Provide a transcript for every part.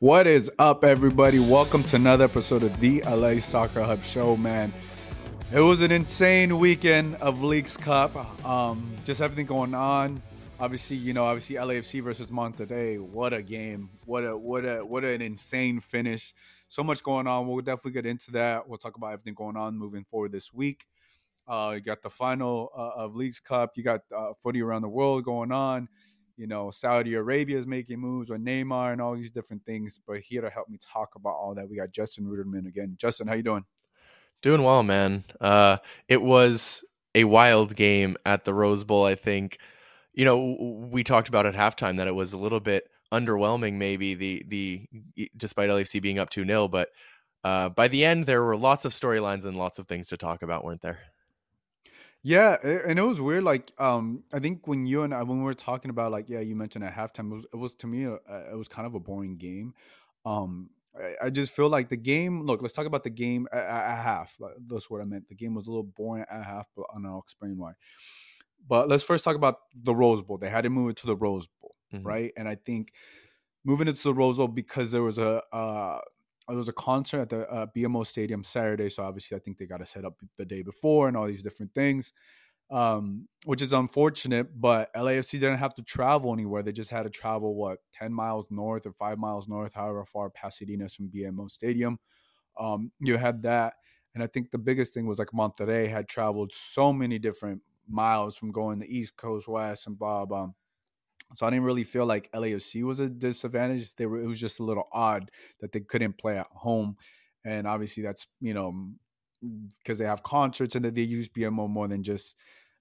What is up, everybody? Welcome to another episode of the LA Soccer Hub Show, man. It was an insane weekend of Leagues Cup. Um, just everything going on. Obviously, you know, obviously LAFC versus Monterrey. What a game! What a what a what an insane finish. So much going on. We'll definitely get into that. We'll talk about everything going on moving forward this week. Uh, you got the final uh, of Leagues Cup. You got uh, footy around the world going on. You know, Saudi Arabia is making moves with Neymar and all these different things. But here to help me talk about all that, we got Justin Ruderman again. Justin, how you doing? Doing well, man. Uh, it was a wild game at the Rose Bowl. I think, you know, we talked about at halftime that it was a little bit underwhelming, maybe the the despite LAFC being up two 0 but uh, by the end there were lots of storylines and lots of things to talk about, weren't there? Yeah, and it was weird. Like, um, I think when you and I, when we were talking about, like, yeah, you mentioned at halftime, it was, it was to me, uh, it was kind of a boring game. Um, I, I just feel like the game. Look, let's talk about the game at, at half. That's what I meant. The game was a little boring at half, but and I'll explain why. But let's first talk about the Rose Bowl. They had to move it to the Rose Bowl, mm-hmm. right? And I think moving it to the Rose Bowl because there was a uh, there was a concert at the uh, BMO Stadium Saturday, so obviously I think they got to set up the day before and all these different things, um, which is unfortunate. But LAFC didn't have to travel anywhere; they just had to travel what ten miles north or five miles north, however far Pasadena is from BMO Stadium. Um, you had that, and I think the biggest thing was like Monterrey had traveled so many different miles from going the East Coast, West, and blah blah. So I didn't really feel like LAFC was a disadvantage. They were it was just a little odd that they couldn't play at home. And obviously that's, you know, because they have concerts and they use BMO more than just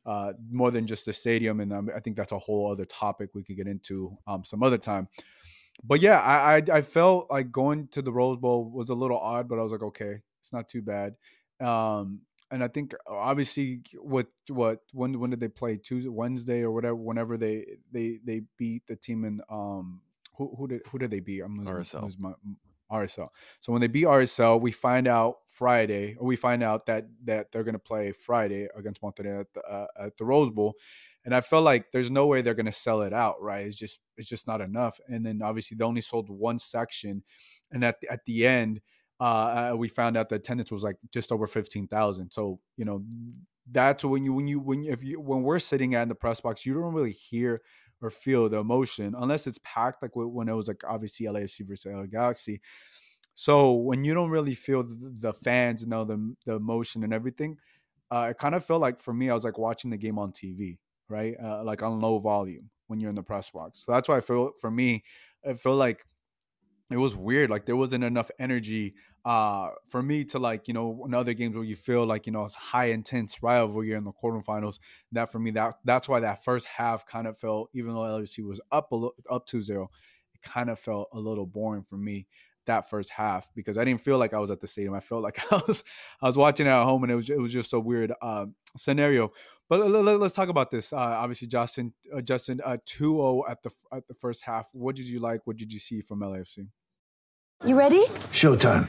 uh, more than just the stadium. And um, I think that's a whole other topic we could get into um, some other time. But yeah, I, I, I felt like going to the Rose Bowl was a little odd, but I was like, okay, it's not too bad. Um, and I think uh, obviously what what when when did they play? Tuesday Wednesday or whatever whenever they they they beat the team in um who who did who did they beat? I'm losing, RSL losing my, RSL so when they beat RSL we find out Friday or we find out that that they're gonna play Friday against Monterrey at the, uh, at the Rose Bowl and I felt like there's no way they're gonna sell it out right? It's just it's just not enough and then obviously they only sold one section and at the, at the end uh, we found out the attendance was like just over 15,000. So, you know, that's when you, when you, when, if you, when we're sitting at in the press box, you don't really hear or feel the emotion unless it's packed, like when it was like obviously LAFC versus LA Galaxy. So when you don't really feel the, the fans, you know, the, the emotion and everything, uh, it kind of felt like for me, I was like watching the game on TV, right? Uh, like on low volume when you're in the press box. So that's why I feel for me, I feel like it was weird. Like there wasn't enough energy uh, for me to like, you know, in other games where you feel like, you know, it's high intense rivalry in the quarterfinals. That for me, that that's why that first half kind of felt, even though LSU was up a little, up 2-0, it kind of felt a little boring for me that first half because I didn't feel like I was at the stadium. I felt like I was I was watching it at home and it was it was just a weird uh, scenario. But let, us talk about this. Uh, obviously, Justin uh, Justin uh, 2-0 at the at the first half. What did you like? What did you see from LAFC? You ready? Showtime.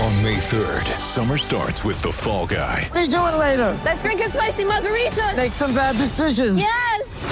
On May 3rd, summer starts with The Fall Guy. Let's do it later. Let's drink a spicy margarita. Make some bad decisions. Yes.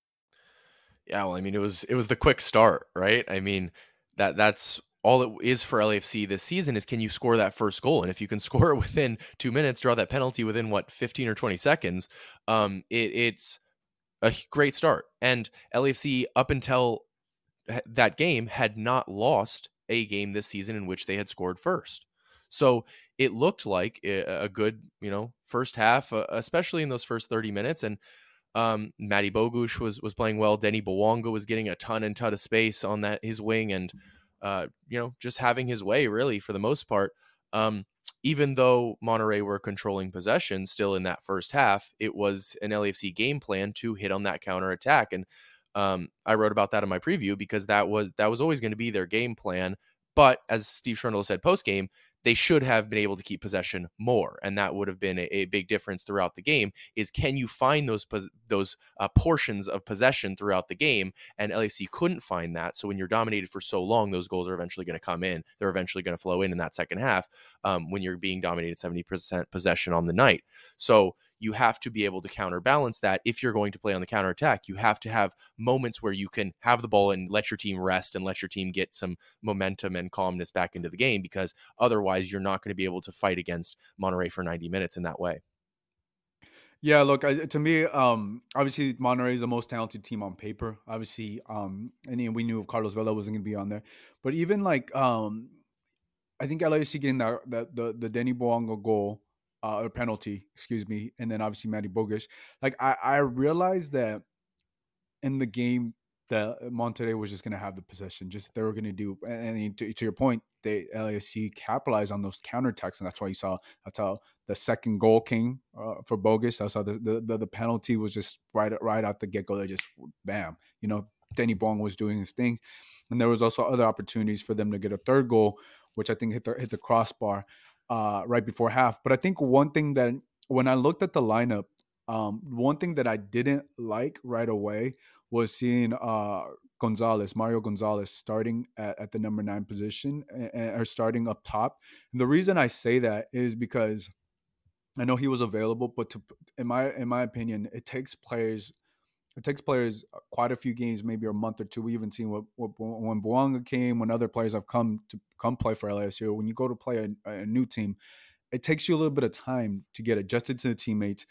Yeah, well, I mean, it was it was the quick start, right? I mean, that that's all it is for LAFC this season is can you score that first goal, and if you can score it within two minutes, draw that penalty within what fifteen or twenty seconds, um, it, it's a great start. And LAFC up until that game had not lost a game this season in which they had scored first. So it looked like a good, you know, first half, uh, especially in those first 30 minutes. And um, Matty Bogusz was was playing well. Denny Bouanga was getting a ton and ton of space on that his wing, and uh, you know just having his way really for the most part. Um, even though Monterrey were controlling possession still in that first half, it was an LAFC game plan to hit on that counter attack, and um, I wrote about that in my preview because that was that was always going to be their game plan. But as Steve Cherundolo said post game, they should have been able to keep possession more, and that would have been a, a big difference throughout the game. Is can you find those those uh, portions of possession throughout the game? And LAFC couldn't find that. So when you're dominated for so long, those goals are eventually going to come in. They're eventually going to flow in in that second half um, when you're being dominated 70% possession on the night. So you have to be able to counterbalance that if you're going to play on the counter attack. You have to have moments where you can have the ball and let your team rest and let your team get some momentum and calmness back into the game because otherwise you're not going to be able to fight against Monterrey for 90 minutes in that way. Yeah, look, I, to me, um, obviously Monterrey is the most talented team on paper. Obviously, um, and we knew if Carlos Vela wasn't going to be on there, but even like, um, I think LAFC getting that, that the the Denis Bouanga goal uh, or penalty, excuse me, and then obviously Matty Bogusz. Like I, I realized that in the game that Monterrey was just going to have the possession, just they were going to do. And to, to, your point, they LAFC capitalized on those counterattacks, and that's why you saw that's how the second goal came uh, for Bogusz. That's how the, the, the the penalty was just right right out the get go. They just bam, you know, Danny Bouanga was doing his things, and there was also other opportunities for them to get a third goal, which I think hit the hit the crossbar uh, right before half. But I think one thing that when I looked at the lineup, um, one thing that I didn't like right away was seeing uh, Gonzalez, Mario Gonzalez, starting at, at the number nine position or starting up top. And the reason I say that is because I know he was available, but to, in my in my opinion, it takes players it takes players uh, quite a few games, maybe a month or two. We even seen what, what when Bouanga came, when other players have come to come play for LAFC. When you go to play a, a, new team, it takes you a little bit of time to get adjusted to the teammates.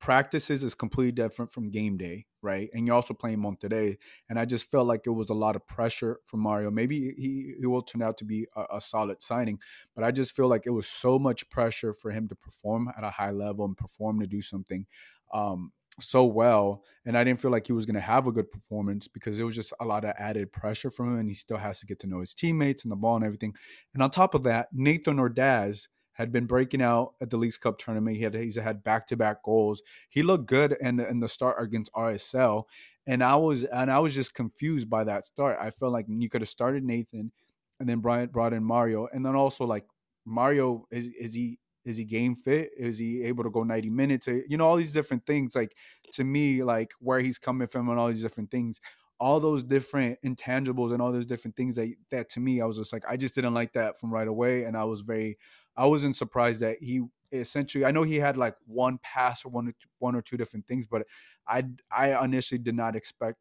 Practices is completely different from game day, right? And you're also playing Monterrey, and I just felt like it was a lot of pressure for Mario. Maybe he, he will turn out to be a, a solid signing, but I just feel like it was so much pressure for him to perform at a high level and perform to do something. Um, so well, and I didn't feel like he was going to have a good performance because it was just a lot of added pressure from him, and he still has to get to know his teammates and the ball and everything. And on top of that, Nathan Ordaz had been breaking out at the Leagues Cup tournament. He had he's had back to back goals. He looked good in in the start against RSL, and I was and I was just confused by that start. I felt like you could have started Nathan, and then Bryant brought in Mario, and then also like Mario is is he is he game fit? Is he able to go 90 minutes? Eh, you know, all these different things. Like to me, like where he's coming from and all these different things, all those different intangibles and all those different things that that to me, I was just like, I just didn't like that from right away. And I was very, I wasn't surprised that he essentially I know he had like one pass or one or two, one or two different things, but I I initially did not expect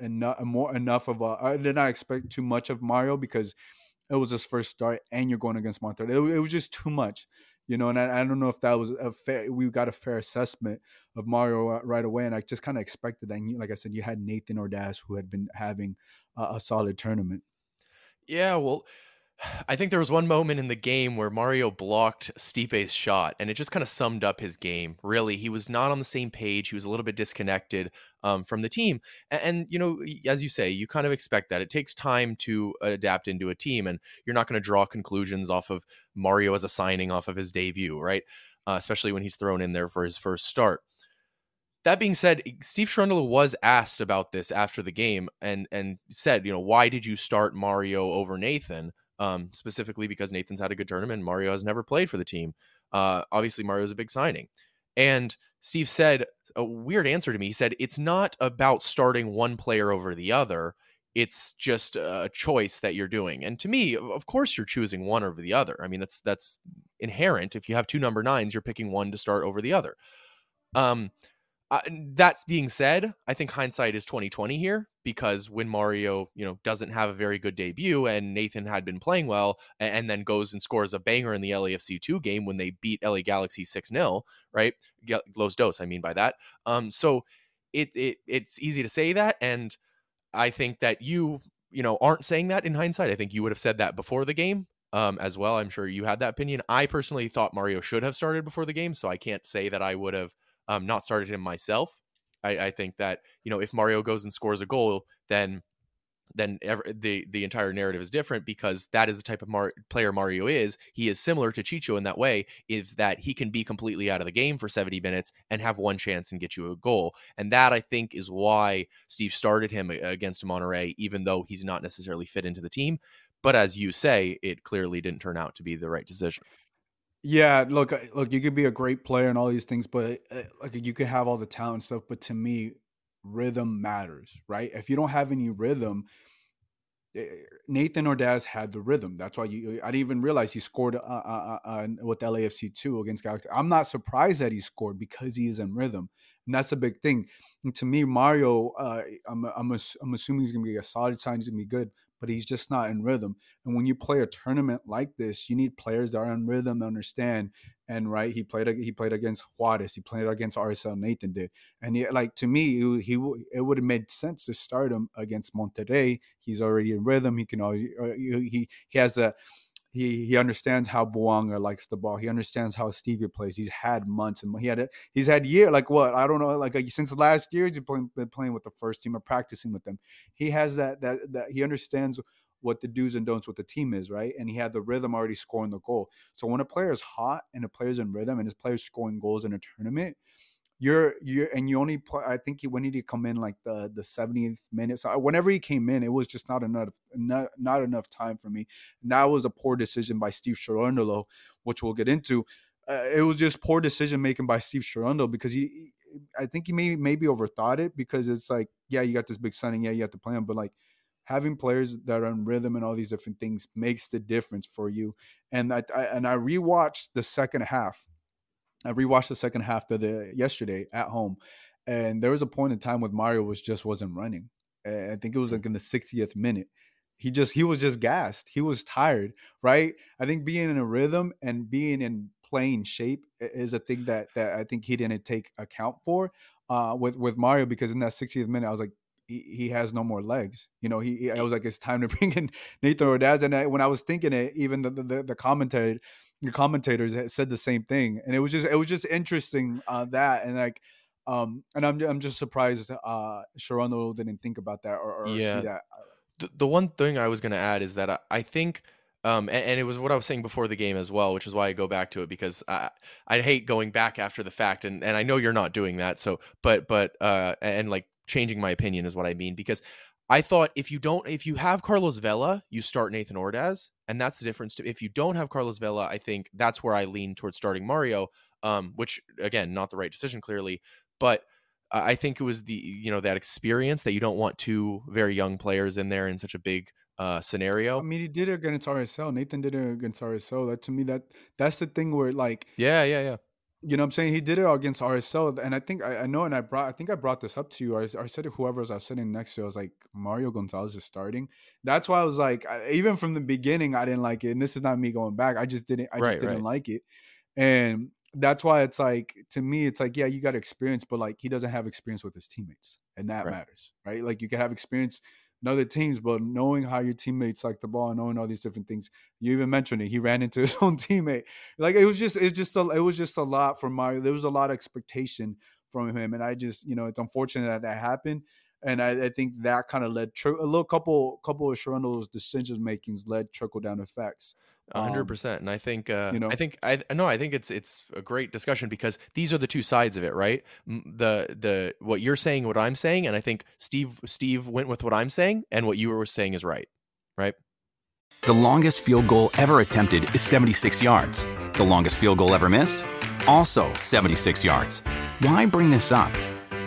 enough more enough of a I did not expect too much of Mario because it was his first start and you're going against Monterrey. It, it was just too much you know, and I, I don't know if that was a fair. We got a fair assessment of Mario right away, and I just kind of expected that. And you, like I said, you had Nathan Ordaz who had been having a, a solid tournament. Yeah, well, I think there was one moment in the game where Mario blocked Stipe's shot, and it just kind of summed up his game. Really, he was not on the same page. He was a little bit disconnected um, from the team. And, and, you know, as you say, you kind of expect that. It takes time to adapt into a team, and you're not going to draw conclusions off of Mario as a signing off of his debut, right? Uh, especially when he's thrown in there for his first start. That being said, Steve Cherundolo was asked about this after the game and and said, you know, why did you start Mario over Nathan? Um, specifically because Nathan's had a good tournament. Mario has never played for the team. Uh, obviously, Mario's a big signing. And Steve said a weird answer to me. He said, It's not about starting one player over the other. It's just a choice that you're doing. And to me, of course, you're choosing one over the other. I mean, that's that's inherent. If you have two number nines, you're picking one to start over the other. Um, uh, that's being said, I think hindsight is 2020 here because when Mario, you know, doesn't have a very good debut and Nathan had been playing well and, and then goes and scores a banger in the LAFC 2 game when they beat LA Galaxy 6-0, right? Los Dos, I mean by that. Um so it it it's easy to say that and I think that you, you know, aren't saying that in hindsight. I think you would have said that before the game um, as well. I'm sure you had that opinion. I personally thought Mario should have started before the game, so I can't say that I would have um, not started him myself. I, I, think that you know if Mario goes and scores a goal, then then the the entire narrative is different because that is the type of Mar- player Mario is. He is similar to Chicho in that way, is that he can be completely out of the game for 70 minutes and have one chance and get you a goal. And that I think is why Steve started him against Monterrey, even though he's not necessarily fit into the team. But as you say, it clearly didn't turn out to be the right decision. Yeah, look, uh, look, you could be a great player and all these things, but uh, like you could have all the talent stuff. But to me, rhythm matters, right? If you don't have any rhythm, eh, Nathan Ordaz had the rhythm. That's why you. I didn't even realize he scored uh, uh, uh, with LAFC two against Galaxy. I'm not surprised that he scored because he is in rhythm, and that's a big thing. And to me, Mario, uh, I'm I'm, I'm assuming he's gonna be a solid sign. He's gonna be good, but he's just not in rhythm. And when you play a tournament like this, you need players that are in rhythm to understand. And right, he played he played against Juarez, he played against RSL. Nathan did, and he, like to me, he, he it would have made sense to start him against Monterrey. He's already in rhythm. He can already, uh, he he has a he he understands how Bouanga likes the ball. He understands how Stevie plays. He's had months and he had a, he's had year like what I don't know like a, since last year he's been playing with the first team or practicing with them. He has that that that he understands what the do's and don'ts with the team is, right? And he had the rhythm already scoring the goal. So when a player is hot and a player's in rhythm and his player's scoring goals in a tournament, you're you're and you only play. I think he wanted to come in like the the 70th minute. So whenever he came in, it was just not enough not not enough time for me. And that was a poor decision by Steve Cherundolo, which we'll get into. Uh, it was just poor decision making by Steve Cherundolo because he, I think he maybe maybe overthought it because it's like yeah you got this big signing yeah you have to play him but like having players that are in rhythm and all these different things makes the difference for you. And I, I and I rewatched the second half I rewatched the second half of the yesterday at home, and there was a point in time when Mario was just wasn't running. I think it was like in the 60th minute. He just he was just gassed. He was tired, right? I think being in a rhythm and being in playing shape is a thing that that I think he didn't take account for uh, with with Mario because in that 60th minute I was like he, he has no more legs. You know, he, he I was like it's time to bring in Nathan Ordaz. And I, when I was thinking it, even the the, the commentary the commentators said the same thing, and it was just it was just interesting uh, that and like. Um, and I'm I'm just surprised uh Cherundolo didn't think about that or, or yeah. see that. The, the one thing I was going to add is that I, I think um, and, and, it was what I was saying before the game as well, which is why I go back to it because I, I hate going back after the fact, and, and I know you're not doing that. So, but but uh, and like changing my opinion is what I mean because I thought if you don't, if you have Carlos Vela, you start Nathan Ordaz, and that's the difference. To, if you don't have Carlos Vela, I think that's where I lean towards starting Mario, um, which again, not the right decision clearly, but I think it was the you know that experience that you don't want two very young players in there in such a big uh, scenario. I mean, he did it against RSL. Nathan did it against RSL. That to me, that that's the thing where like, yeah, yeah, yeah. You know what I'm saying? He did it against RSL. And I think I, I know, and I brought, I think I brought this up to you. I, I said to whoever I was sitting next to, I was like, Mario Gonzalez is starting. That's why I was like, I, even from the beginning, I didn't like it. And this is not me going back. I just didn't, I just didn't right. like it. and that's why it's like to me, it's like yeah, you got experience, but like he doesn't have experience with his teammates, and that Right. matters, right? Like you can have experience in other teams, but knowing how your teammates like the ball, and knowing all these different things. You even mentioned it. He ran into his own teammate. Like it was just, it's just, a, it was just a lot for Mario. There was a lot of expectation from him, and I just, you know, it's unfortunate that that happened. And I, I think that kind of led tr- a little couple, couple of Sharondo's decision makings led trickle down effects. A hundred Um, percent, and I think uh, you know? I think I no, I think it's it's a great discussion because these are the two sides of it, right? The the what you're saying, what I'm saying, and I think Steve Steve went with what I'm saying, and what you were saying is right, right? The longest field goal ever attempted is 76 yards. The longest field goal ever missed? Also 76 yards. Why bring this up?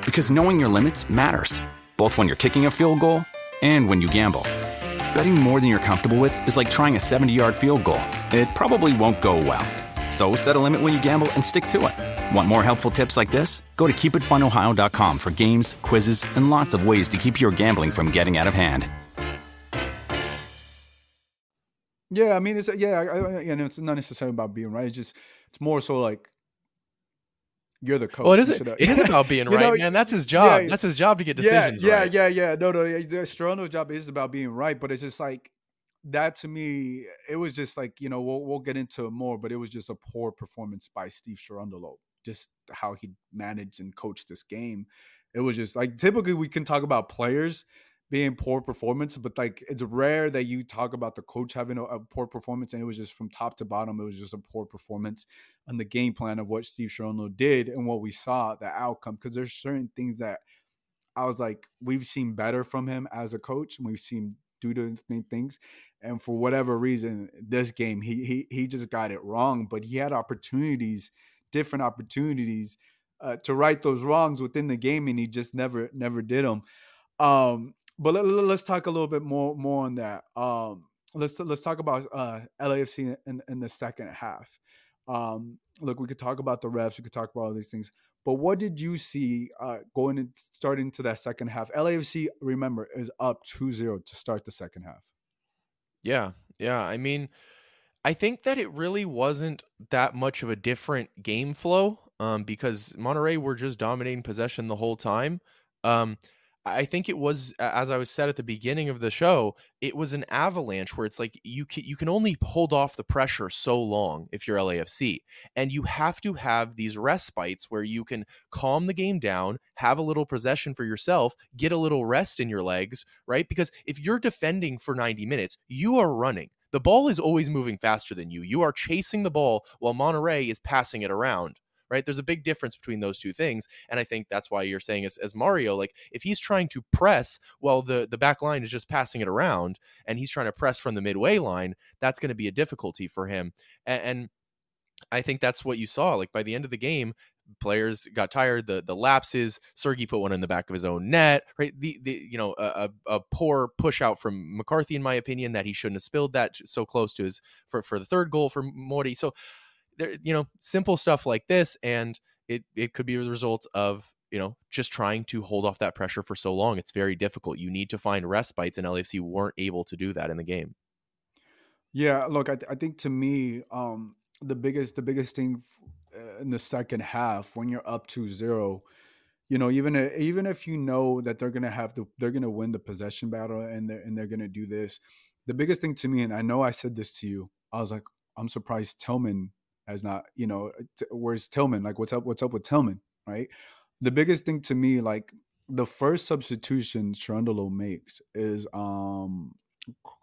Because knowing your limits matters, both when you're kicking a field goal and when you gamble. Betting more than you're comfortable with is like trying a 70 yard field goal. It probably won't go well. So set a limit when you gamble and stick to it. Want more helpful tips like this? Go to keepitfunohio.com for games, quizzes, and lots of ways to keep your gambling from getting out of hand. Yeah, I mean, it's yeah, I, I, it's not necessarily about being right. It's just, it's more so like you're the coach. Well, it is it is about being right, know, man. That's his job. yeah, That's his job to get decisions yeah, right. yeah, yeah. No, no, yeah, the Strondo's job is about being right, but it's just like that to me. It was just like you know we'll we'll get into more, but it was just a poor performance by Steve Cherundolo. Just how he managed and coached this game. It was just like typically we can talk about players being poor performance, but like it's rare that you talk about the coach having a, a poor performance, and it was just from top to bottom. It was just a poor performance on the game plan of what Steve Cherundolo did and what we saw the outcome. Because there's certain things that I was like, we've seen better from him as a coach, and we've seen do the things. And for whatever reason, this game he he he just got it wrong. But he had opportunities, different opportunities, uh, to right those wrongs within the game, and he just never never did them. Um, but let, us talk a little bit more more on that. Um, let's let's talk about uh, LAFC in, in the second half. Um, look, we could talk about the reps, we could talk about all these things, but what did you see uh, going and starting to that second half? LAFC, remember, is up 2-0 to start the second half. Yeah, yeah. I mean, I think that it really wasn't that much of a different game flow um, because Monterrey were just dominating possession the whole time. Um, I think it was, as I was said at the beginning of the show, it was an avalanche where it's like you can you can only hold off the pressure so long if you're LAFC, and you have to have these respites where you can calm the game down, have a little possession for yourself, get a little rest in your legs, right? Because if you're defending for 90 minutes, you are running. The ball is always moving faster than you. You are chasing the ball while Monterrey is passing it around right? There's a big difference between those two things, and I think that's why you're saying as, as Mario, like if he's trying to press while the the back line is just passing it around, and he's trying to press from the midway line, that's going to be a difficulty for him, and, and I think that's what you saw. Like by the end of the game, players got tired. The the lapses. Sergey put one in the back of his own net. Right. The the you know a, a, poor push out from McCarthy, in my opinion, that he shouldn't have spilled that so close to his for for the third goal for Morty. So there, you know, simple stuff like this, and it it could be the result of you know just trying to hold off that pressure for so long. It's very difficult. You need to find respites, and LAFC weren't able to do that in the game. Yeah, look, I, I think to me, um, the biggest the biggest thing uh, in the second half when you're up to zero you know, even even if you know that they're gonna have the they're gonna win the possession battle and they're and they're gonna do this, the biggest thing to me, and I know I said this to you, I was like, I'm surprised Tillman has not, you know, t- where's Tillman? Like, what's up? What's up with Tillman? Right? The biggest thing to me, like the first substitution Cherundolo makes is um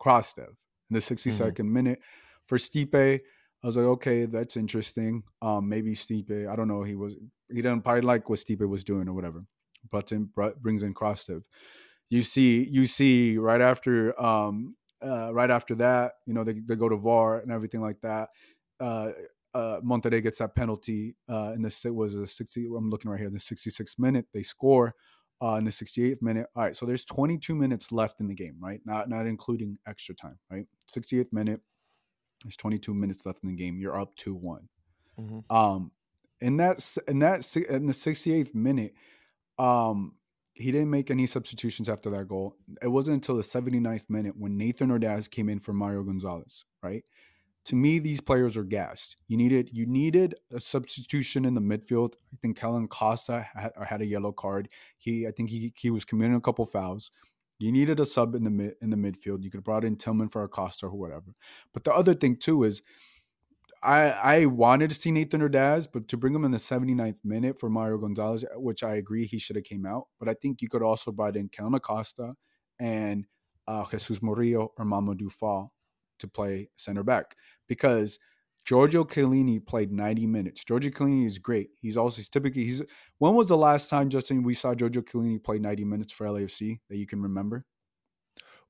Krastev in the 62nd minute for Stipe. I was like, okay, that's interesting. Um, maybe Stipe. I don't know. He was he didn't probably like what Stipe was doing or whatever. But in, br- brings in Krastev. You see, you see right after um uh, right after that, you know, they, they go to VAR and everything like that. Uh, uh, Monterrey gets that penalty uh, in the si- was a 60. I'm looking right here. The 66th minute, they score uh, in the 68th minute. All right, so there's 22 minutes left in the game, right? Not not including extra time, right? 68th minute. There's 22 minutes left in the game. You're up two one. Mhm. Um, in that in that in the 68th minute, um, he didn't make any substitutions after that goal. It wasn't until the 79th minute when Nathan Ordaz came in for Mario Gonzalez, right? To me, these players are gassed. You needed you needed a substitution in the midfield. I think Kellyn Acosta had, had a yellow card. He I think he he was committing a couple fouls. You needed a sub in the mid in the midfield. You could have brought in Tillman for Acosta or whatever. But the other thing too is I I wanted to see Nathan Ordaz, but to bring him in the 79th minute for Mario Gonzalez, which I agree he should have came out. But I think you could also brought in Kellyn Acosta and uh, Jesus Murillo or Mamadou Fall to play center back because Giorgio Chiellini played 90 minutes. Giorgio Chiellini is great. He's also he's typically he's when was the last time Justin we saw Giorgio Chiellini play 90 minutes for LAFC that you can remember?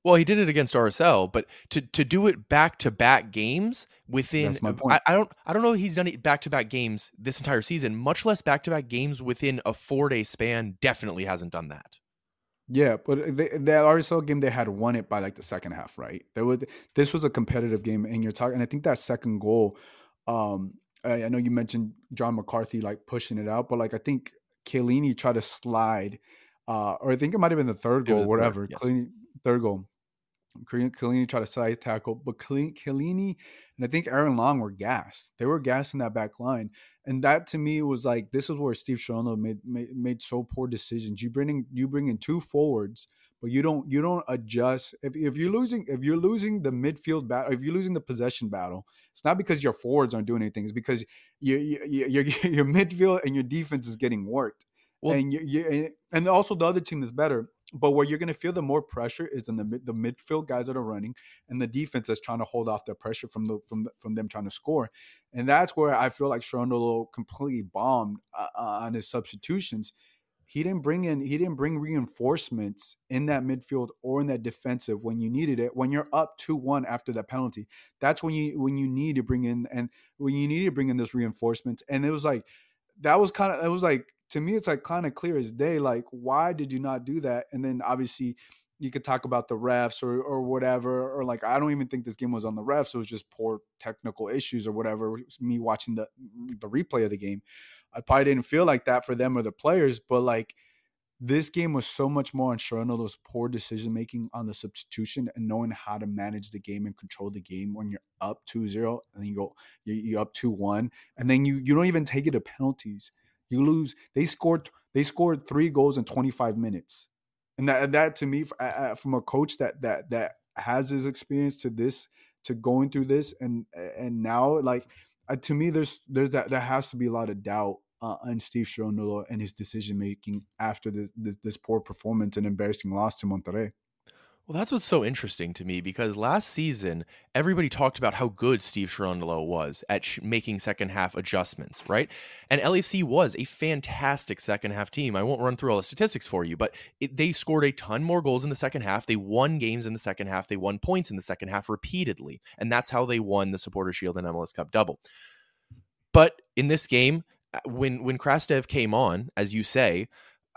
Well, he did it against RSL, but to to do it back to back games within I, I, don't I don't know he's done it back to back games this entire season, much less back to back games within a four day span. Definitely hasn't done that. Yeah, but they, that RSL game they had won it by like the second half, right? There was this was a competitive game, and you're talking. And I think that second goal, um, I, I, know you mentioned John McCarthy like pushing it out, but like I think Chiellini tried to slide, uh, or I think it might have been the third goal, whatever. Third, yes. Chiellini, third goal. Chiellini tried to side tackle, but Chiellini and I think Aaron Long were gassed. They were gassed in that back line, and that to me was like this is where Steve Cherundolo made, made made so poor decisions. You bring in you bring in two forwards, but you don't you don't adjust. If, if you're losing if you're losing the midfield battle, if you're losing the possession battle, it's not because your forwards aren't doing anything. It's because you, you, you your your midfield and your defense is getting worked. Well, and you, you and also the other team is better but where you're going to feel the more pressure is in the the midfield guys that are running and the defense that's trying to hold off the pressure from the from the, from them trying to score, and that's where I feel like Cherundolo completely bombed uh, uh, on his substitutions. He didn't bring in he didn't bring reinforcements in that midfield or in that defensive when you needed it. When you're up two one after that penalty, that's when you when you need to bring in and when you need to bring in those reinforcements. And it was like that was kind of it was like to me, it's like kind of clear as day. Like, why did you not do that? And then obviously, you could talk about the refs or or whatever, or like I don't even think this game was on the refs. It was just poor technical issues or whatever. me watching the the replay of the game. I probably didn't feel like that for them or the players, but like this game was so much more on Cherundolo's poor decision making on the substitution and knowing how to manage the game and control the game when you're up 2-0 and then you go you're, up 2-1 and then you you don't even take it to penalties you lose. They scored. They scored three goals in 25 minutes, and that that to me, from a coach that that that has his experience to this, to going through this, and and now like uh, to me, there's there's that there has to be a lot of doubt uh, on Steve Cherundolo and his decision making after this, this, this poor performance and embarrassing loss to Monterrey. Well, that's what's so interesting to me because last season everybody talked about how good Steve Cherundolo was at sh- making second half adjustments, right? And LFC was a fantastic second half team. I won't run through all the statistics for you, but it, they scored a ton more goals in the second half. They won games in the second half. They won points in the second half repeatedly, and that's how they won the Supporter Shield and MLS Cup double. But in this game, when when Krastev came on, as you say,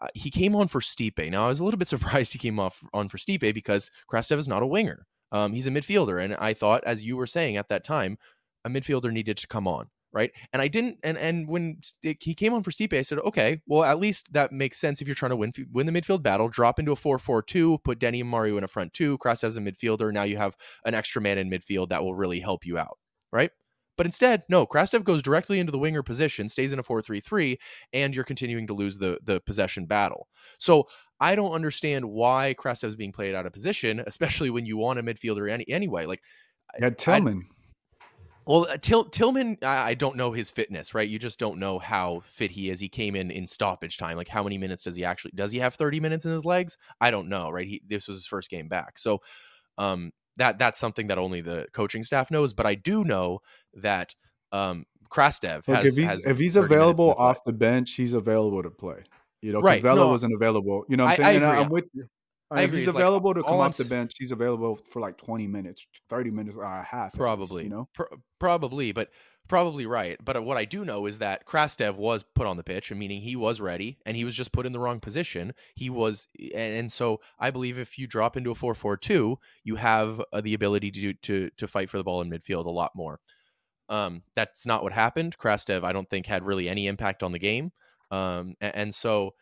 uh, he came on for Stipe. Now I was a little bit surprised he came off on for Stipe because Krastev is not a winger. Um, he's a midfielder, and I thought, as you were saying at that time, a midfielder needed to come on, right? And I didn't. And and when he came on for Stipe, I said, okay, well at least that makes sense if you're trying to win win the midfield battle. Drop into a four-four-two, put Denny and Mario in a front two. Krastev's a midfielder. Now you have an extra man in midfield that will really help you out, right? But instead, no, Krastev goes directly into the winger position, stays in a 4-3-3, and you're continuing to lose the the possession battle. So I don't understand why Krastev is being played out of position, especially when you want a midfielder any, anyway. Like, yeah, Tillman. I, well, uh, Till, Tillman, I, I don't know his fitness, right? You just don't know how fit he is. He came in in stoppage time. Like, how many minutes does he actually? Does he have 30 minutes in his legs? I don't know, right? He this was his first game back, so um, that that's something that only the coaching staff knows. But I do know that um, Krastev Look, has, if he's has if he's available off the bench, he's available to play. You know, right? Vela no, wasn't available. You know, what I'm saying I, am with you. I if he's available like, to come off the bench, he's available for like 20 minutes, 30 minutes, or a half. Probably, least, you know, Pro- probably, but probably right. But what I do know is that Krastev was put on the pitch, meaning he was ready, and he was just put in the wrong position. He was, and so I believe if you drop into a four-four-two, you have uh, the ability to to to fight for the ball in midfield a lot more. Um, that's not what happened. Krastev, I don't think, had really any impact on the game. Um, and, and so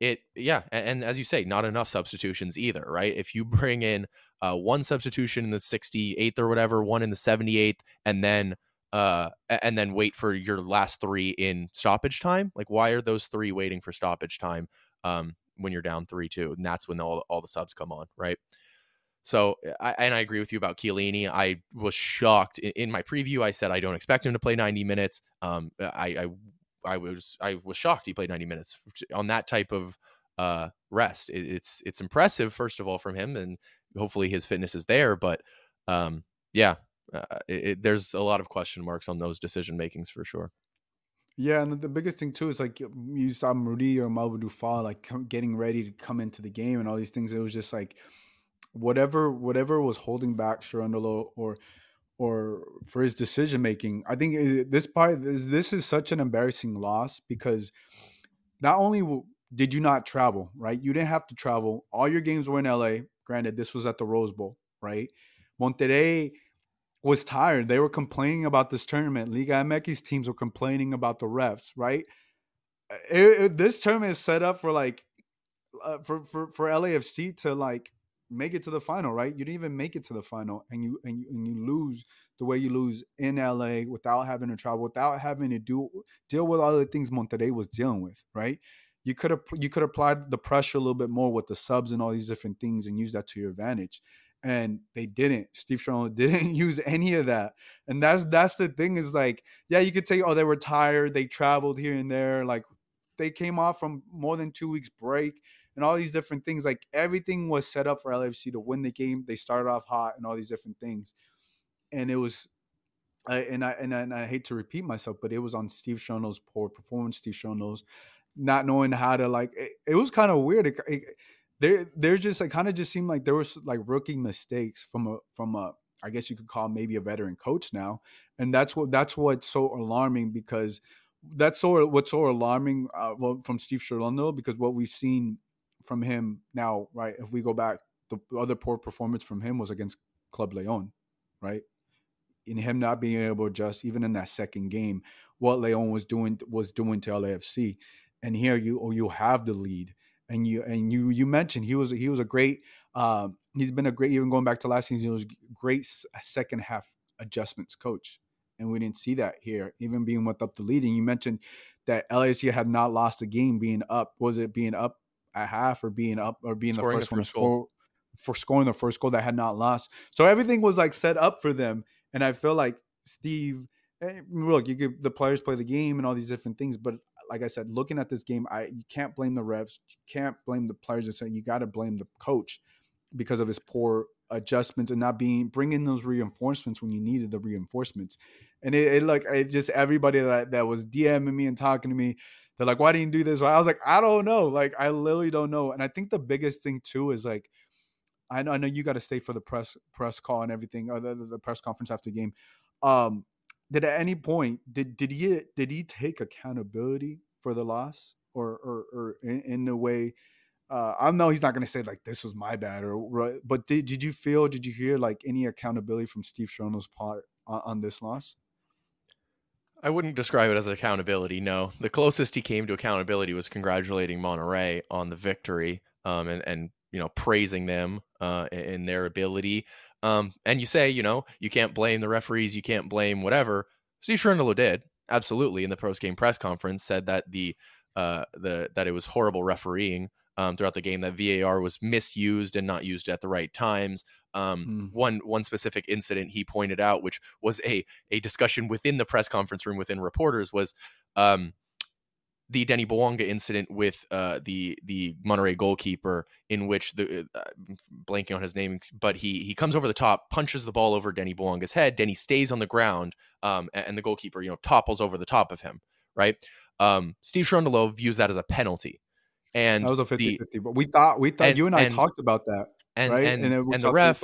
it, yeah, and, and, as you say, not enough substitutions either, right? If you bring in uh, one substitution in the 68th or whatever, one in the 78th, and then uh and then wait for your last three in stoppage time? Like why are those three waiting for stoppage time um when you're down three two and that's when all, all the subs come on right? So I, and i agree with you about Chiellini. i was shocked in, in, my preview i said i don't expect him to play 90 minutes um i i i was i was shocked he played 90 minutes on that type of uh rest. It, it's it's impressive first of all from him and hopefully his fitness is there but um yeah uh, it, it, there's a lot of question marks on those decision makings for sure. Yeah, and the biggest thing too is like you saw Moody or Mamadou Fall like getting ready to come into the game and all these things. It was just like whatever whatever was holding back Cherundolo or or for his decision making. I think this part is this is such an embarrassing loss because not only did you not travel, right? You didn't have to travel. All your games were in LA. Granted, this was at the Rose Bowl, right? Monterrey was tired. They were complaining about this tournament. Liga MX teams were complaining about the refs, right? Uh, it, it, this tournament is set up for like uh, for for for LAFC to like make it to the final, right? You didn't even make it to the final, and you and you, and you lose the way you lose in LA without having to travel, without having to do deal with all the things Monterrey was dealing with, right? You could have you could apply the pressure a little bit more with the subs and all these different things and use that to your advantage and they didn't. Steve Cherundolo didn't use any of that, and that's that's the thing is like, yeah, you could say, oh, they were tired, they traveled here and there, like they came off from more than two weeks break and all these different things. Like everything was set up for LFC to win the game. They started off hot and all these different things, and it was. And I and I, and I hate to repeat myself, but it was on Steve Cherundolo's poor performance. Steve Cherundolo's not knowing how to like. It, it was kind of weird. It, it, there there's just like kind of just seemed like there was like rookie mistakes from a from a I guess you could call maybe a veteran coach now, and that's what that's what's so alarming because that's so what's so alarming uh, well, from Steve Cherundolo because what we've seen from him now, right? If we go back, the other poor performance from him was against Club Leon, right? In him not being able to adjust, even in that second game, what Leon was doing was doing to LAFC, and here you you have the lead and you and you you mentioned he was he was a great um, he's been a great even going back to last season he was great second half adjustments coach and we didn't see that here even being with up the leading you mentioned that LAC had not lost a game being up was it being up at half or being up or being Scoring the first, the first one score for scoring the first goal that had not lost. So everything was like set up for them and I feel like Steve eh, look you could the players play the game and all these different things but like I said, looking at this game, I you can't blame the refs, you can't blame the players. And saying you got to blame the coach because of his poor adjustments and not being bringing those reinforcements when you needed the reinforcements. And it, it like it just everybody that that was DMing me and talking to me, they're like, "Why didn't you do this?" I was like, "I don't know. Like I literally don't know." And I think the biggest thing too is like. I know, I know you got to stay for the press press call and everything, or the, the press conference after the game. Um, did at any point did did he did he take accountability for the loss or or, or in, in a way uh, I know he's not going to say like this was my bad or but did did you feel did you hear like any accountability from Steve Cherundolo's part on, on, this loss? I wouldn't describe it as accountability. No, the closest he came to accountability was congratulating Monterrey on the victory, um, and and you know praising them uh, in their ability. Um, and you say, you know, you can't blame the referees, you can't blame whatever. Steve Cherundolo did absolutely in the post game press conference said that the uh, the that it was horrible refereeing um, throughout the game that VAR was misused and not used at the right times. Um, mm. One one specific incident he pointed out, which was a a discussion within the press conference room within reporters, was um, the Denny Bouanga incident with uh, the the Monterrey goalkeeper, in which the uh, blanking on his name, but he he comes over the top, punches the ball over Denny Bouanga's head. Denny stays on the ground, um, and, the goalkeeper, you know, topples over the top of him. Right. Um, Steve Cherundolo views that as a penalty, and that was a 50-50, but we thought we thought and, you and I and, talked about that. And right? and, and, and the ref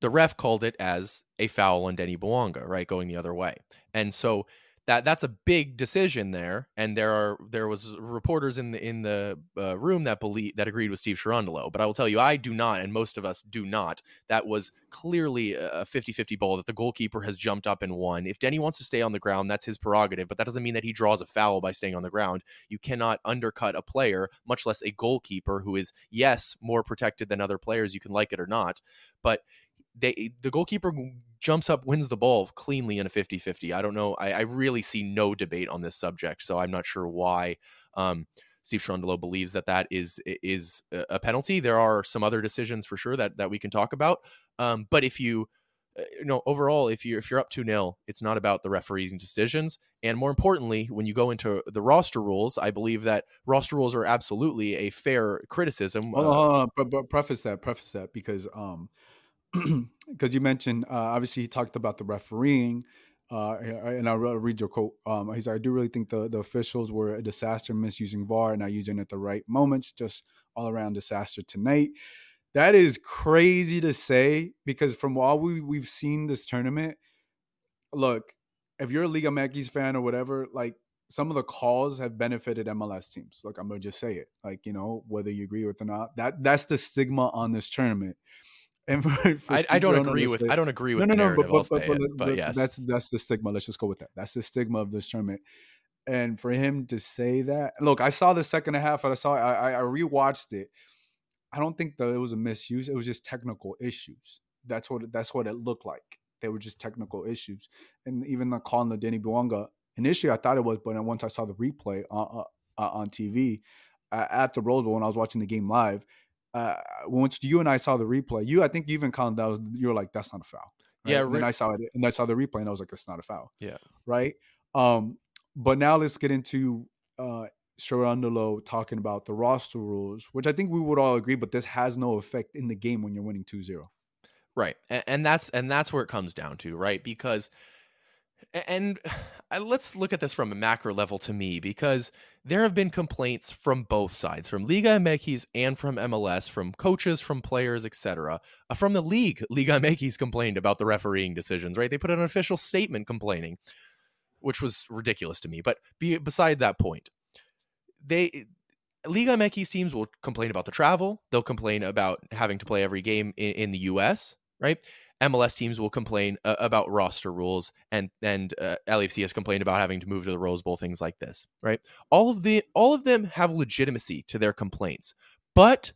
the ref called it as a foul on Denny Bouanga, right, going the other way. And so that that's a big decision there, and there are there was reporters in the in the uh, room that believe that agreed with Steve Cherundolo. But I will tell you, I do not, and most of us do not. That was clearly a 50-50 ball that the goalkeeper has jumped up and won. If Denny wants to stay on the ground, that's his prerogative, but that doesn't mean that he draws a foul by staying on the ground. You cannot undercut a player, much less a goalkeeper who is yes more protected than other players. You can like it or not, but they the goalkeeper jumps up, wins the ball cleanly in a 50 50. I don't know. I, I, really see no debate on this subject. So I'm not sure why um, Steve Cherundolo believes that that is is a penalty. There are some other decisions for sure that, that we can talk about. Um, but if you, uh, you know, overall, if you're if you're up two 0 it's not about the refereeing decisions. And more importantly, when you go into the roster rules, I believe that roster rules are absolutely a fair criticism. Hold on, hold on. But, but preface that, preface that, because um, because you mentioned uh, obviously he talked about the refereeing, uh, and I'll read your quote. Um, he's like, I do really think the, the officials were a disaster, misusing VAR, and not using it at the right moments, just all around disaster tonight. That is crazy to say because from all we, we've seen this tournament, look, if you're a Liga MX fan or whatever, like some of the calls have benefited MLS teams. Like I'm gonna just say it. Like, you know, whether you agree with it or not, that that's the stigma on this tournament. And for, for I, I, don't agree with I don't agree with no, no, no, but, but, but, but, but, yes, that's that's the stigma. Let's just go with that. That's the stigma of this tournament. And for him to say that, look, I saw the second half. I saw I I rewatched it. I don't think that it was a misuse. It was just technical issues. That's what that's what it looked like. They were just technical issues. And even the call on the Denis Bouanga, initially I thought it was, but once I saw the replay on uh, on TV uh, at the Rose Bowl when I was watching the game live, uh, once you and I saw the replay, you I think you even called that was you were like that's not a foul. Right? Yeah, and I saw it and I saw the replay and I was like that's not a foul. Yeah, right. Um, but now let's get into uh Cherundolo talking about the roster rules, which I think we would all agree, but this has no effect in the game when you're winning 2-0. Right. And, and that's and that's where it comes down to, right? Because and let's look at this from a macro level to me because there have been complaints from both sides, from Liga MX and from MLS, from coaches, from players, etc. Uh, from the league, Liga MX complained about the refereeing decisions, right? They put an official statement complaining, which was ridiculous to me. But be, beside that point, they Liga MX teams will complain about the travel. They'll complain about having to play every game in, in the US, right? MLS teams will complain uh, about roster rules, and and uh, LAFC has complained about having to move to the Rose Bowl, things like this, right? All of the all of them have legitimacy to their complaints, but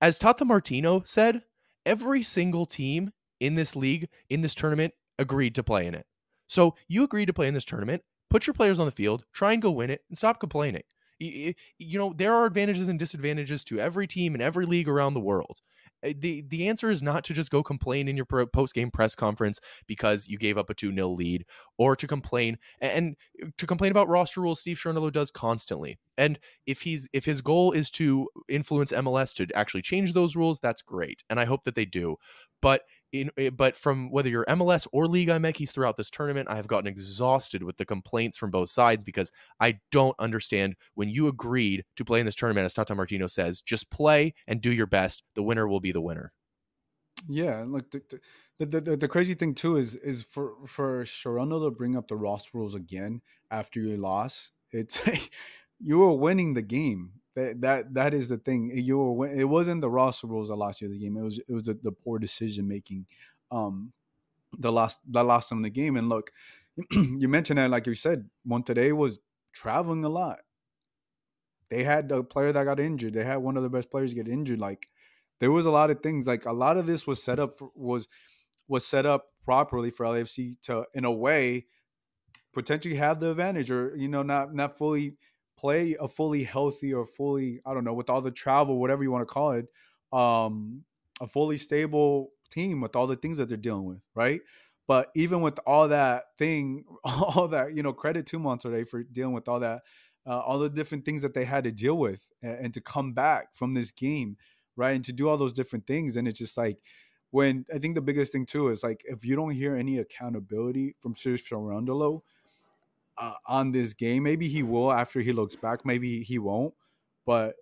as Tata Martino said, every single team in this league in this tournament agreed to play in it. So you agreed to play in this tournament. Put your players on the field, try and go win it, and stop complaining. You, know there are advantages and disadvantages to every team in every league around the world Eh, the the answer is not to just go complain in your post game press conference because you gave up a 2 0 lead or to complain and eh, to complain about roster rules Steve Cherundolo does constantly. And if he's if his goal is to influence MLS to actually change those rules, that's great. And I hope that they do. But in eh, but from whether you're MLS or Liga MX throughout this tournament, I have gotten exhausted with the complaints from both sides because I don't understand when you agreed to play in this tournament, as Tata Martino says, just play and do your best. The winner will be the winner. Yeah, And look, the, the, the, the crazy thing too is is for for Sharona to bring up the Ross rules again after you lost. It's you were winning the game. That that that is the thing. You were it wasn't the roster rules that lost you the game. It was it was the, the poor decision making, um, the last that lost them the game. And look, you mentioned that like you said, Monterrey was traveling a lot. They had the player that got injured. They had one of the best players get injured. Like there was a lot of things. Like a lot of this was set up for, was was set up properly for LAFC to in a way potentially have the advantage or you know not not fully play a fully healthy or fully I don't know with all the travel whatever you want to call it um a fully stable team with all the things that they're dealing with right? But even with all that thing all that you know credit to Monterrey for dealing with all that uh, all the different things that they had to deal with and, and to come back from this game right and to do all those different things and it's just like when I think the biggest thing too is like if you don't hear any accountability from Sergio Cherundolo, uh, on this game. Maybe he will after he looks back. Maybe he won't. But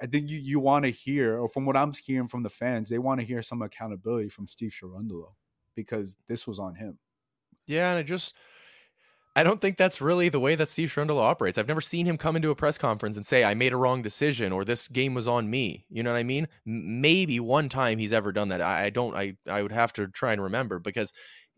I think you, you want to hear, or from what I'm hearing from the fans, they want to hear some accountability from Steve Cherundolo because this was on him. Yeah, and I just I don't think that's really the way that Steve Cherundolo operates. I've never seen him come into a press conference and say, I made a wrong decision or this game was on me. You know what I mean? Maybe one time he's ever done that. I don't, I, I would have to try and remember because,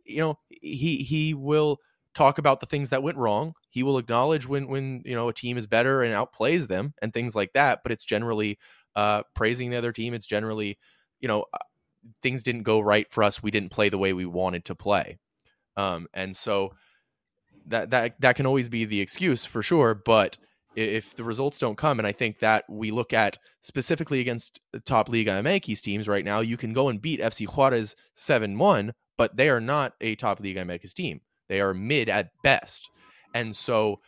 you know, he, he will talk about the things that went wrong. He will acknowledge when, when, you know, a team is better and outplays them and things like that. But it's generally uh, praising the other team. It's generally, you know, uh, things didn't go right for us. We didn't play the way we wanted to play. Um, and so, that that that can always be the excuse for sure but if the results don't come and i think that we look at specifically against top Liga MX teams right now you can go and beat FC Juarez 7-1 but they are not a top Liga MX team they are mid at best. And so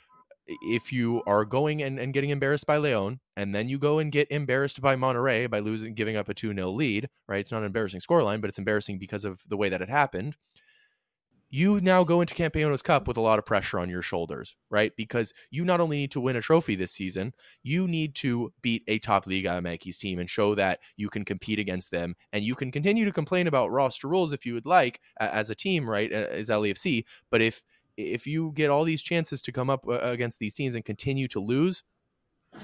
if you are going and, and getting embarrassed by Leon and then you go and get embarrassed by Monterrey by losing giving up a 2-0 lead right? It's not an embarrassing scoreline but it's embarrassing because of the way that it happened you now go into Campeones Cup with a lot of pressure on your shoulders, right? Because you not only need to win a trophy this season, you need to beat a top Liga MX team and show that you can compete against them. And you can continue to complain about roster rules if you would like as a team, right? As LAFC. But if if you get all these chances to come up uh, against these teams and continue to lose,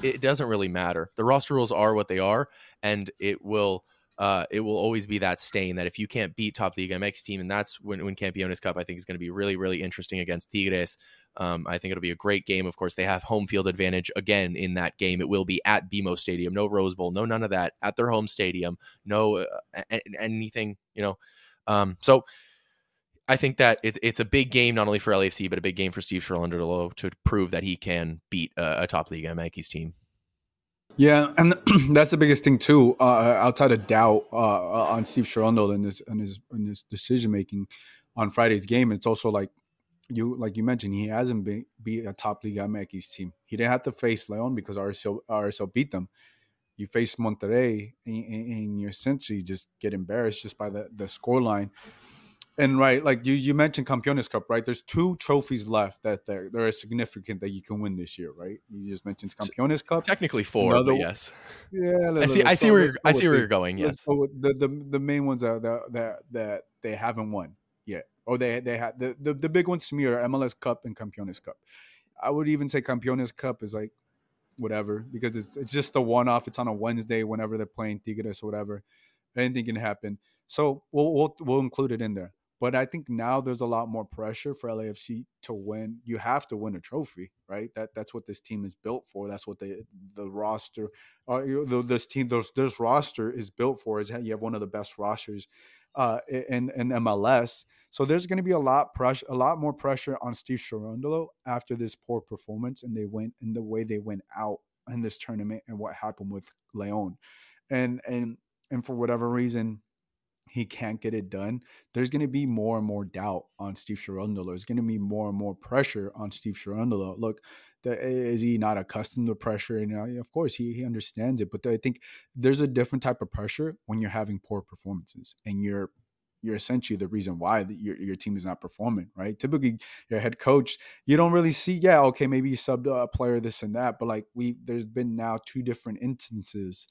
it doesn't really matter. The roster rules are what they are, and it will – uh, it will always be that stain that if you can't beat top Liga MX team, and that's when, when Campeones Cup, I think is going to be really, really interesting against Tigres. Um, I think it'll be a great game. Of course, they have home field advantage again in that game. It will be at BMO Stadium, no Rose Bowl, no none of that at their home stadium, no uh, anything, you know. Um, so I think that it's it's a big game not only for LAFC but a big game for Steve Cherundolo to prove that he can beat a, a top Liga MX team. Yeah, and that's the biggest thing too. Uh, outside of doubt uh, uh on Steve Cherundolo and his and his and his decision making on Friday's game, it's also like you like you mentioned he hasn't been be a top Liga MX team. He didn't have to face Leon because RSL RSL beat them. You face Monterrey and, and you essentially just get embarrassed just by the the score line and right, like you you mentioned Campeones Cup, right? There's two trophies left that they're, they're significant that you can win this year, right? You just mentioned Campeones Cup. Technically four, Another, yes. Yeah, I see. I see where you're, I see where you're going. Yes, the, the the main ones that that that they haven't won yet, or they they had the, the the big ones to me are MLS Cup and Campeones Cup. I would even say Campeones Cup is like whatever because it's it's just a one off. It's on a Wednesday whenever they're playing Tigres or whatever. Anything can happen. So we'll we'll we'll include it in there. But I think now there's a lot more pressure for LAFC to win. You have to win a trophy, right? That that's what this team is built for. That's what they the roster, uh, this team, this, this roster is built for. Is you have one of the best rosters uh, in in MLS. So there's going to be a lot pressure, a lot more pressure on Steve Cherundolo after this poor performance, and they went in the way they went out in this tournament and what happened with Leon, and and and for whatever reason he can't get it done, there's going to be more and more doubt on Steve Cherundolo. There's going to be more and more pressure on Steve Cherundolo. Look, the, is he not accustomed to pressure? And uh, of course, he, he understands it. But I think there's a different type of pressure when you're having poor performances and you're you're essentially the reason why the, your, your team is not performing, right? Typically, your head coach, you don't really see, yeah, okay, maybe you subbed a player, this and that, but like we, there's been now two different instances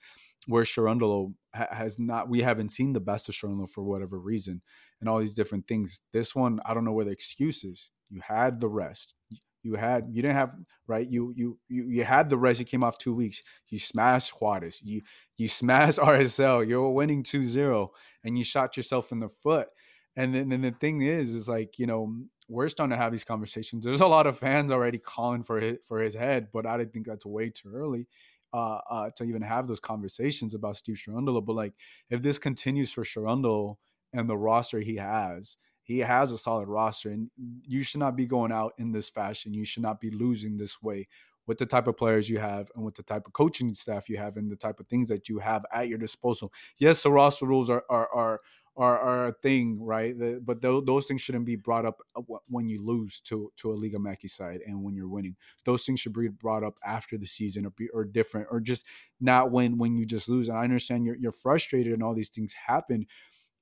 where Cherundolo ha- has not, we haven't seen the best of Cherundolo for whatever reason, and all these different things. This one, I don't know where the excuse is. You had the rest. You had you didn't have right. You you you you had the rest. You came off two weeks. You smashed Juarez. You you smashed RSL. You're winning 2-0 and you shot yourself in the foot. And then, then the thing is, is like you know we're starting to have these conversations. There's a lot of fans already calling for his for his head, but I think that's way too early uh, uh, to even have those conversations about Steve Cherundolo. But like, if this continues for Cherundolo and the roster he has, he has a solid roster, and you should not be going out in this fashion. You should not be losing this way with the type of players you have and with the type of coaching staff you have and the type of things that you have at your disposal. Yes, the roster rules are are are are, are a thing, right? The, but th- those things shouldn't be brought up uh, when you lose to to a Liga MX side and when you're winning. Those things should be brought up after the season or be or different or just not when when you just lose. And I understand you're you're frustrated and all these things happen,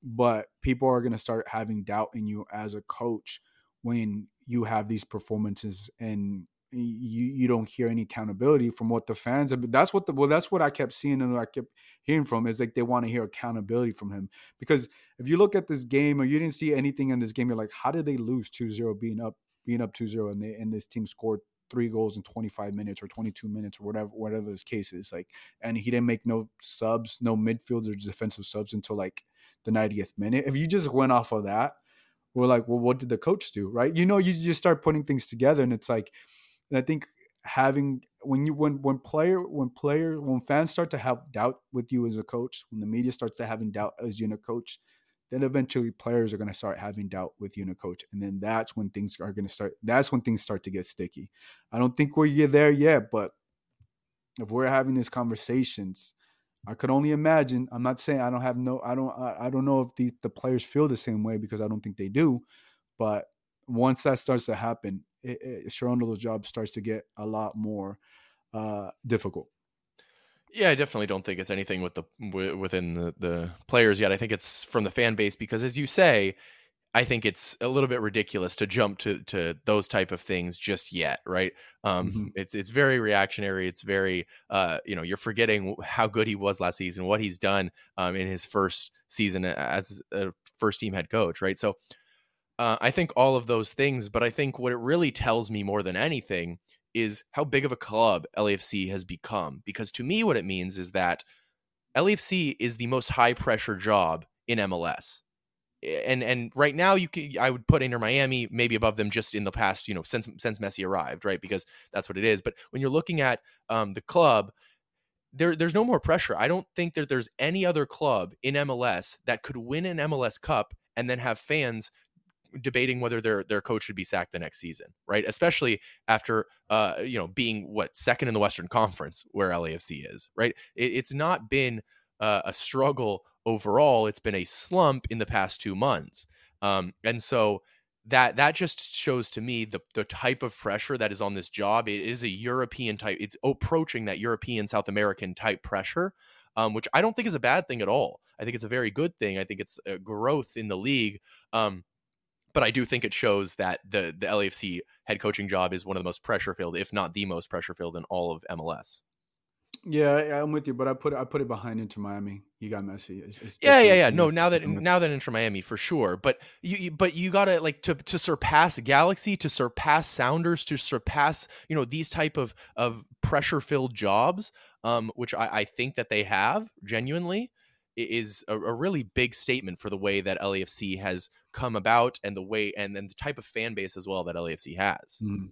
but people are going to start having doubt in you as a coach when you have these performances and you you don't hear any accountability from what the fans have. That's what the well, that's what I kept seeing and I kept hearing from is like they want to hear accountability from him. Because if you look at this game or you didn't see anything in this game, you're like, how did they lose 2-0 being up being up 2-0 and they and this team scored three goals in 25 minutes or 22 minutes or whatever whatever his case is like and he didn't make no subs no midfields or defensive subs until like the 90th minute. If you just went off of that we're like well what did the coach do? Right? You know you just start putting things together and it's like and i think having when you when when player when player when fans start to have doubt with you as a coach when the media starts to having doubt as you in a coach then eventually players are going to start having doubt with you and a coach. And then that's when things are going to start that's when things start to get sticky. I don't think we're there yet but if we're having these conversations i could only imagine i'm not saying i don't have no i don't i, I don't know if the, the players feel the same way because i don't think they do but once that starts to happen it, job starts to get a lot more uh, difficult yeah, I definitely don't think it's anything with the within the, the players yet. I think it's from the fan base because, as you say, I think it's a little bit ridiculous to jump to to those type of things just yet, right? Um, mm-hmm. It's it's very reactionary. It's very uh, you know you're forgetting how good he was last season, what he's done um, in his first season as a first team head coach, right? So uh, I think all of those things, but I think what it really tells me more than anything is how big of a club LAFC has become. Because to me, what it means is that LAFC is the most high pressure job in MLS. And and right now you can I would put Inter Miami maybe above them just in the past you know since since Messi arrived right because that's what it is but when you're looking at um, the club there there's no more pressure I don't think that there's any other club in MLS that could win an MLS Cup and then have fans debating whether their their coach should be sacked the next season, right? Especially after uh, you know being what second in the Western Conference where LAFC is, right? It, it's not been uh, a struggle overall; it's been a slump in the past two months, um, and so that that just shows to me the the type of pressure that is on this job. It is a European type. It's approaching that European South American type pressure, um, which I don't think is a bad thing at all. I think it's a very good thing. I think it's a growth in the league. Um, but I do think it shows that the the LAFC head coaching job is one of the most pressure filled, if not the most pressure filled in all of MLS. Yeah, I'm with you, but I put I put it behind Inter Miami. You got Messi. It's, it's yeah, yeah, yeah. No, now that now that Inter Miami for sure, but you, you but you gotta like to to surpass Galaxy, to surpass Sounders, to surpass you know these type of of pressure filled jobs, um, which I, I think that they have genuinely is a, a, really big statement for the way that LAFC has come about and the way and then the type of fan base as well that LAFC has. Mm.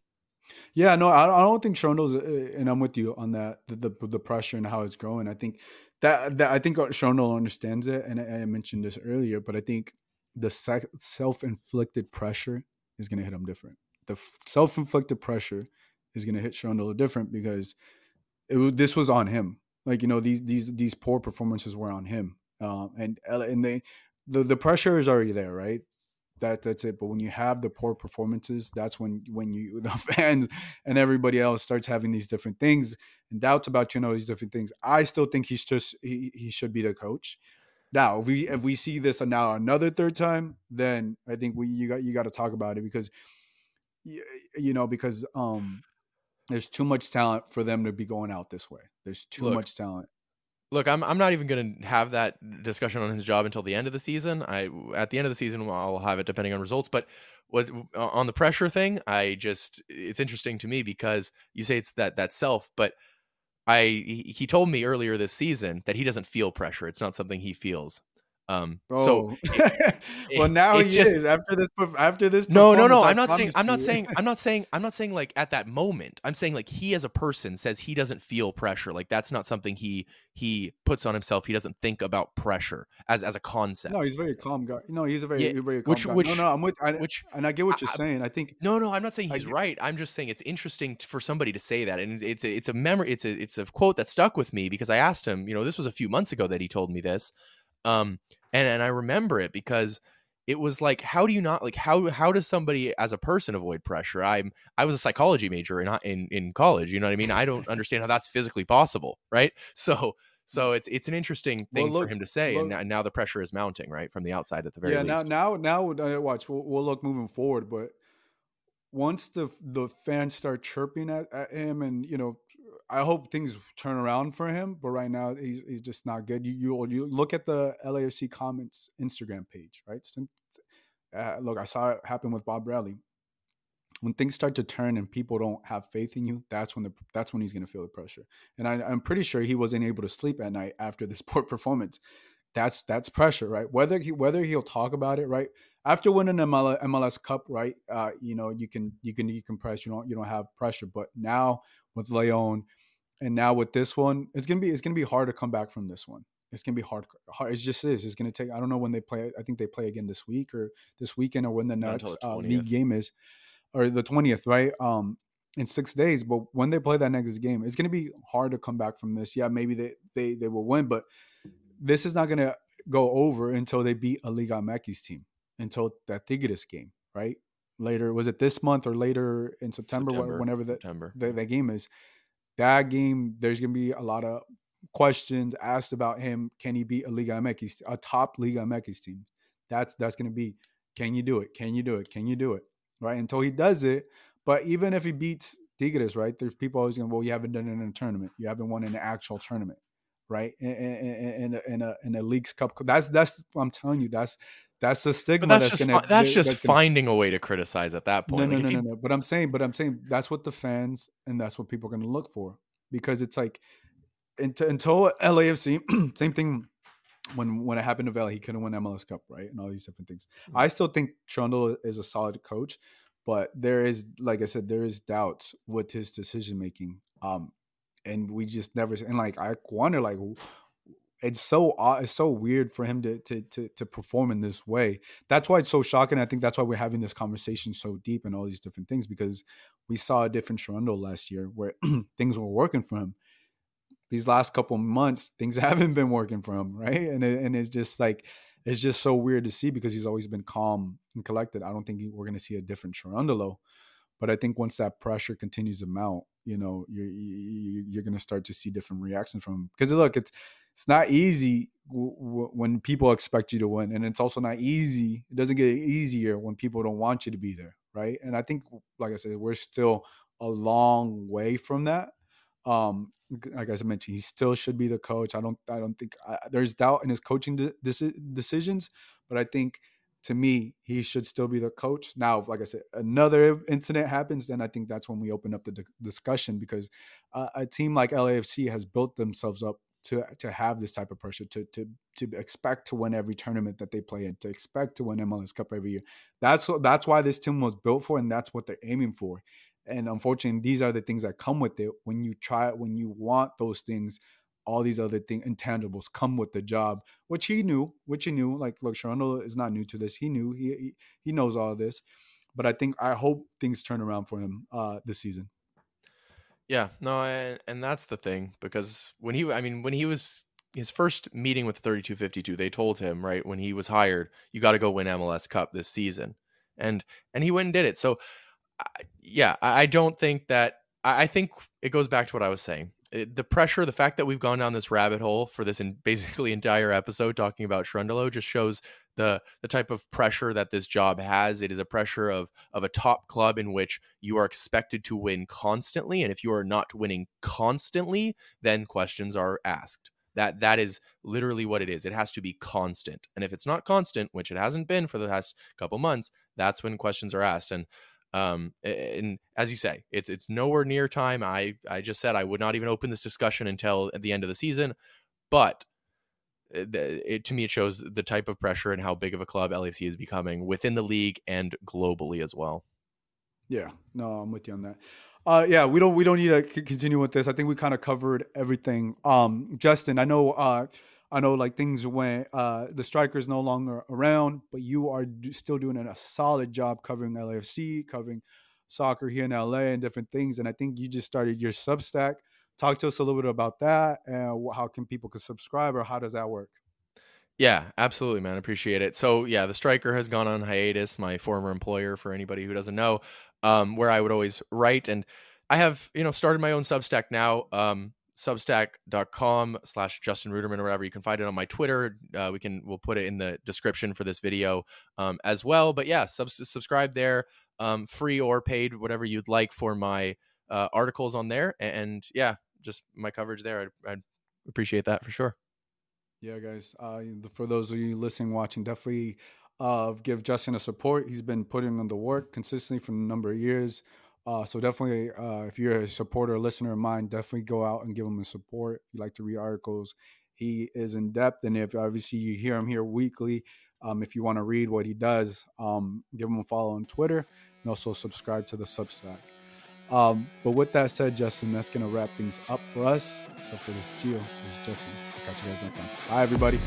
Yeah, no, I, don't think Cherundolo's, uh, and I'm with you on that. The, the, the pressure and how it's growing. I think that that I think Cherundolo understands it, and I, I, mentioned this earlier. But I think the self inflicted pressure is going to hit him different. The self inflicted pressure is going to hit Cherundolo different because it, this was on him. Like you know these these these poor performances were on him, um, and and they the the pressure is already there, right? That that's it. But when you have the poor performances, that's when when you the fans and everybody else starts having these different things and doubts about you know these different things. I still think he's just he, he should be the coach. Now, if we if we see this now another third time, then I think we you got you got to talk about it because you know because um there's too much talent for them to be going out this way. There's too look, much talent. Look, I'm I'm not even going to have that discussion on his job until the end of the season. I at the end of the season I'll have it depending on results, but what on the pressure thing, I just it's interesting to me because you say it's that that self, but I he told me earlier this season that he doesn't feel pressure. It's not something he feels. Um, oh. so it, well, now he just, is after this. After this, no, no, no. I'm not saying. I'm not saying. I'm not saying. I'm not saying like at that moment. I'm saying like he as a person says he doesn't feel pressure. Like that's not something he he puts on himself. He doesn't think about pressure as as a concept. No, he's a very calm guy. No, he's a very, yeah, very calm which, guy. Which, no, no, I'm with. I, which, and I get what you're I, saying. I think. No, no, I'm not saying he's right. I'm just saying it's interesting for somebody to say that, and it's a, it's a memory. It's a it's a quote that stuck with me because I asked him. You know, this was a few months ago that he told me this. Um, and and I remember it because it was like how do you not like how how does somebody as a person avoid pressure? I'm i was a psychology major in in in college you know what i mean? I don't understand how that's physically possible right? So so it's it's an interesting thing well, look, for him to say look, and, now, the pressure is mounting right from the outside at the very yeah least. now now now uh, watch we'll, we'll, look moving forward but once the the fans start chirping at, at him and you know I hope things turn around for him, but right now he's he's just not good. You you, you look at the LAFC comments Instagram page, right? uh, look, I saw it happen with Bob Bradley. when things start to turn and people don't have faith in you, that's when the that's when he's going to feel the pressure. And I, I'm pretty sure he wasn't able to sleep at night after this poor performance. That's that's pressure, right? Whether he whether he'll talk about it, right? After winning the MLS, Cup, right? Uh, you know, you can you can decompress. You don't you don't have pressure. But now with Leon, and now with this one, it's gonna be it's gonna be hard to come back from this one. It's gonna be hard. hard it just is. It's gonna take. I don't know when they play. I think they play again this week or this weekend or when the next the uh, league game is or the 20th, right? Um, in six days. But when they play that next game, it's going to be hard to come back from this. Yeah, maybe they they they will win, but this is not going to go over until they beat a Liga MX team until that Tigres game, right? Later, was it this month or later in September? September whenever the, September. The, the game is, that game there's going to be a lot of questions asked about him. Can he beat a Liga MX, a top Liga MX team? That's that's going to be. Can you do it? Can you do it? Can you do it? right? Until he does it. But even if he beats Tigres, right? There's people always going, well, you haven't done it in a tournament. You haven't won in an actual tournament, right? In, in, in, a, in a in a Leagues Cup. That's that's what I'm telling you. That's that's the stigma. That's, that's just gonna, that's just that's finding gonna, a way to criticize at that point. No, no, like no, you, no, no. But I'm saying, but I'm saying that's what the fans and that's what people are going to look for because it's like until, until LAFC, same thing when when it happened to Vela, he couldn't win MLS Cup, right? And all these different things. Mm-hmm. I still think Trundle is a solid coach, but there is like i said there is doubts with his decision making um and we just never and like i wonder like it's so it's so weird for him to, to to to perform in this way that's why it's so shocking i think that's why we're having this conversation so deep and all these different things because we saw a different Cherundolo last year where things were working for him these last couple months things haven't been working for him right and it, and it's just like it's just so weird to see because he's always been calm and collected. I don't think we're going to see a different Cherundolo, but I think once that pressure continues to mount, you know, you're you're going to start to see different reactions from him. Because look, it's it's not easy w- w- when people expect you to win, and it's also not easy. It doesn't get easier when people don't want you to be there, right? And I think, like I said, we're still a long way from that. Um, like I mentioned, he still should be the coach. I don't, I don't think I, there's doubt in his coaching de- decisions, but I think to me, he should still be the coach. Now, like I said, another incident happens, then I think that's when we open up the discussion because uh, a team like LAFC has built themselves up to to have this type of pressure, to to to expect to win every tournament that they play in, to expect to win MLS Cup every year. That's that's why this team was built for, and that's what they're aiming for. And unfortunately these are the things that come with it. When you try it when you want those things all these other things intangibles come with the job which he knew which he knew. Like look Cherundolo is not new to this. He knew he, he he knows all this. But i think i hope things turn around for him uh this season yeah no and, and that's the thing because when he i mean when he was his first meeting with 3252 they told him right when he was hired you got to go win mls cup this season and and he went and did it so yeah, I don't think that. I think it goes back to what I was saying. Eh, the pressure, the fact that we've gone down this rabbit hole for this in basically entire episode talking about Cherundolo just shows the the type of pressure that this job has. It is a pressure of of a top club in which you are expected to win constantly, and if you are not winning constantly, then questions are asked. That that is literally what it is. It has to be constant, and if it's not constant, which it hasn't been for the last couple months, that's when questions are asked. And um, and as you say, it's it's nowhere near time. I I just said I would not even open this discussion until at the end of the season, but it, uh, to me it shows the type of pressure and how big of a club LAFC is becoming within the league and globally as well. Yeah, no, I'm with you on that. Uh, yeah, we don't we don't need to continue with this. I think we kind of covered everything. Um, Justin, I know uh, I know like things went. Uh, the striker is no longer around, but you are still doing a solid job covering LAFC, covering soccer here in LA, and different things. And I think you just started your Substack. Talk to us a little bit about that, and how can people can subscribe, or how does that work? Yeah, absolutely, man. Appreciate it. So yeah, the striker has gone on hiatus. My former employer, for anybody who doesn't know, um, where I would always write, and I have you know started my own Substack now. Um, substack.com slash justin ruderman or whatever you can find it on my twitter uh, we can we'll put it in the description for this video um, as well but yeah sub- subscribe there um, free or paid whatever you'd like for my uh, articles on there and, and, yeah just my coverage there I'd, I'd, appreciate that for sure yeah guys uh, for those of you listening watching definitely of give Justin a support. He's been putting in the work consistently for a number of years. Uh, so definitely, uh, if you're a supporter, or listener of mine, definitely go out and give him a support. If you like to read articles, he is in depth, and if obviously you hear him here weekly, um, if you want to read what he does, um, give him a follow on Twitter and also subscribe to the Substack. Um, but with that said, Justin, that's going to wrap things up for us. So for this deal, this is Justin. I'll catch you guys next time. Bye, everybody.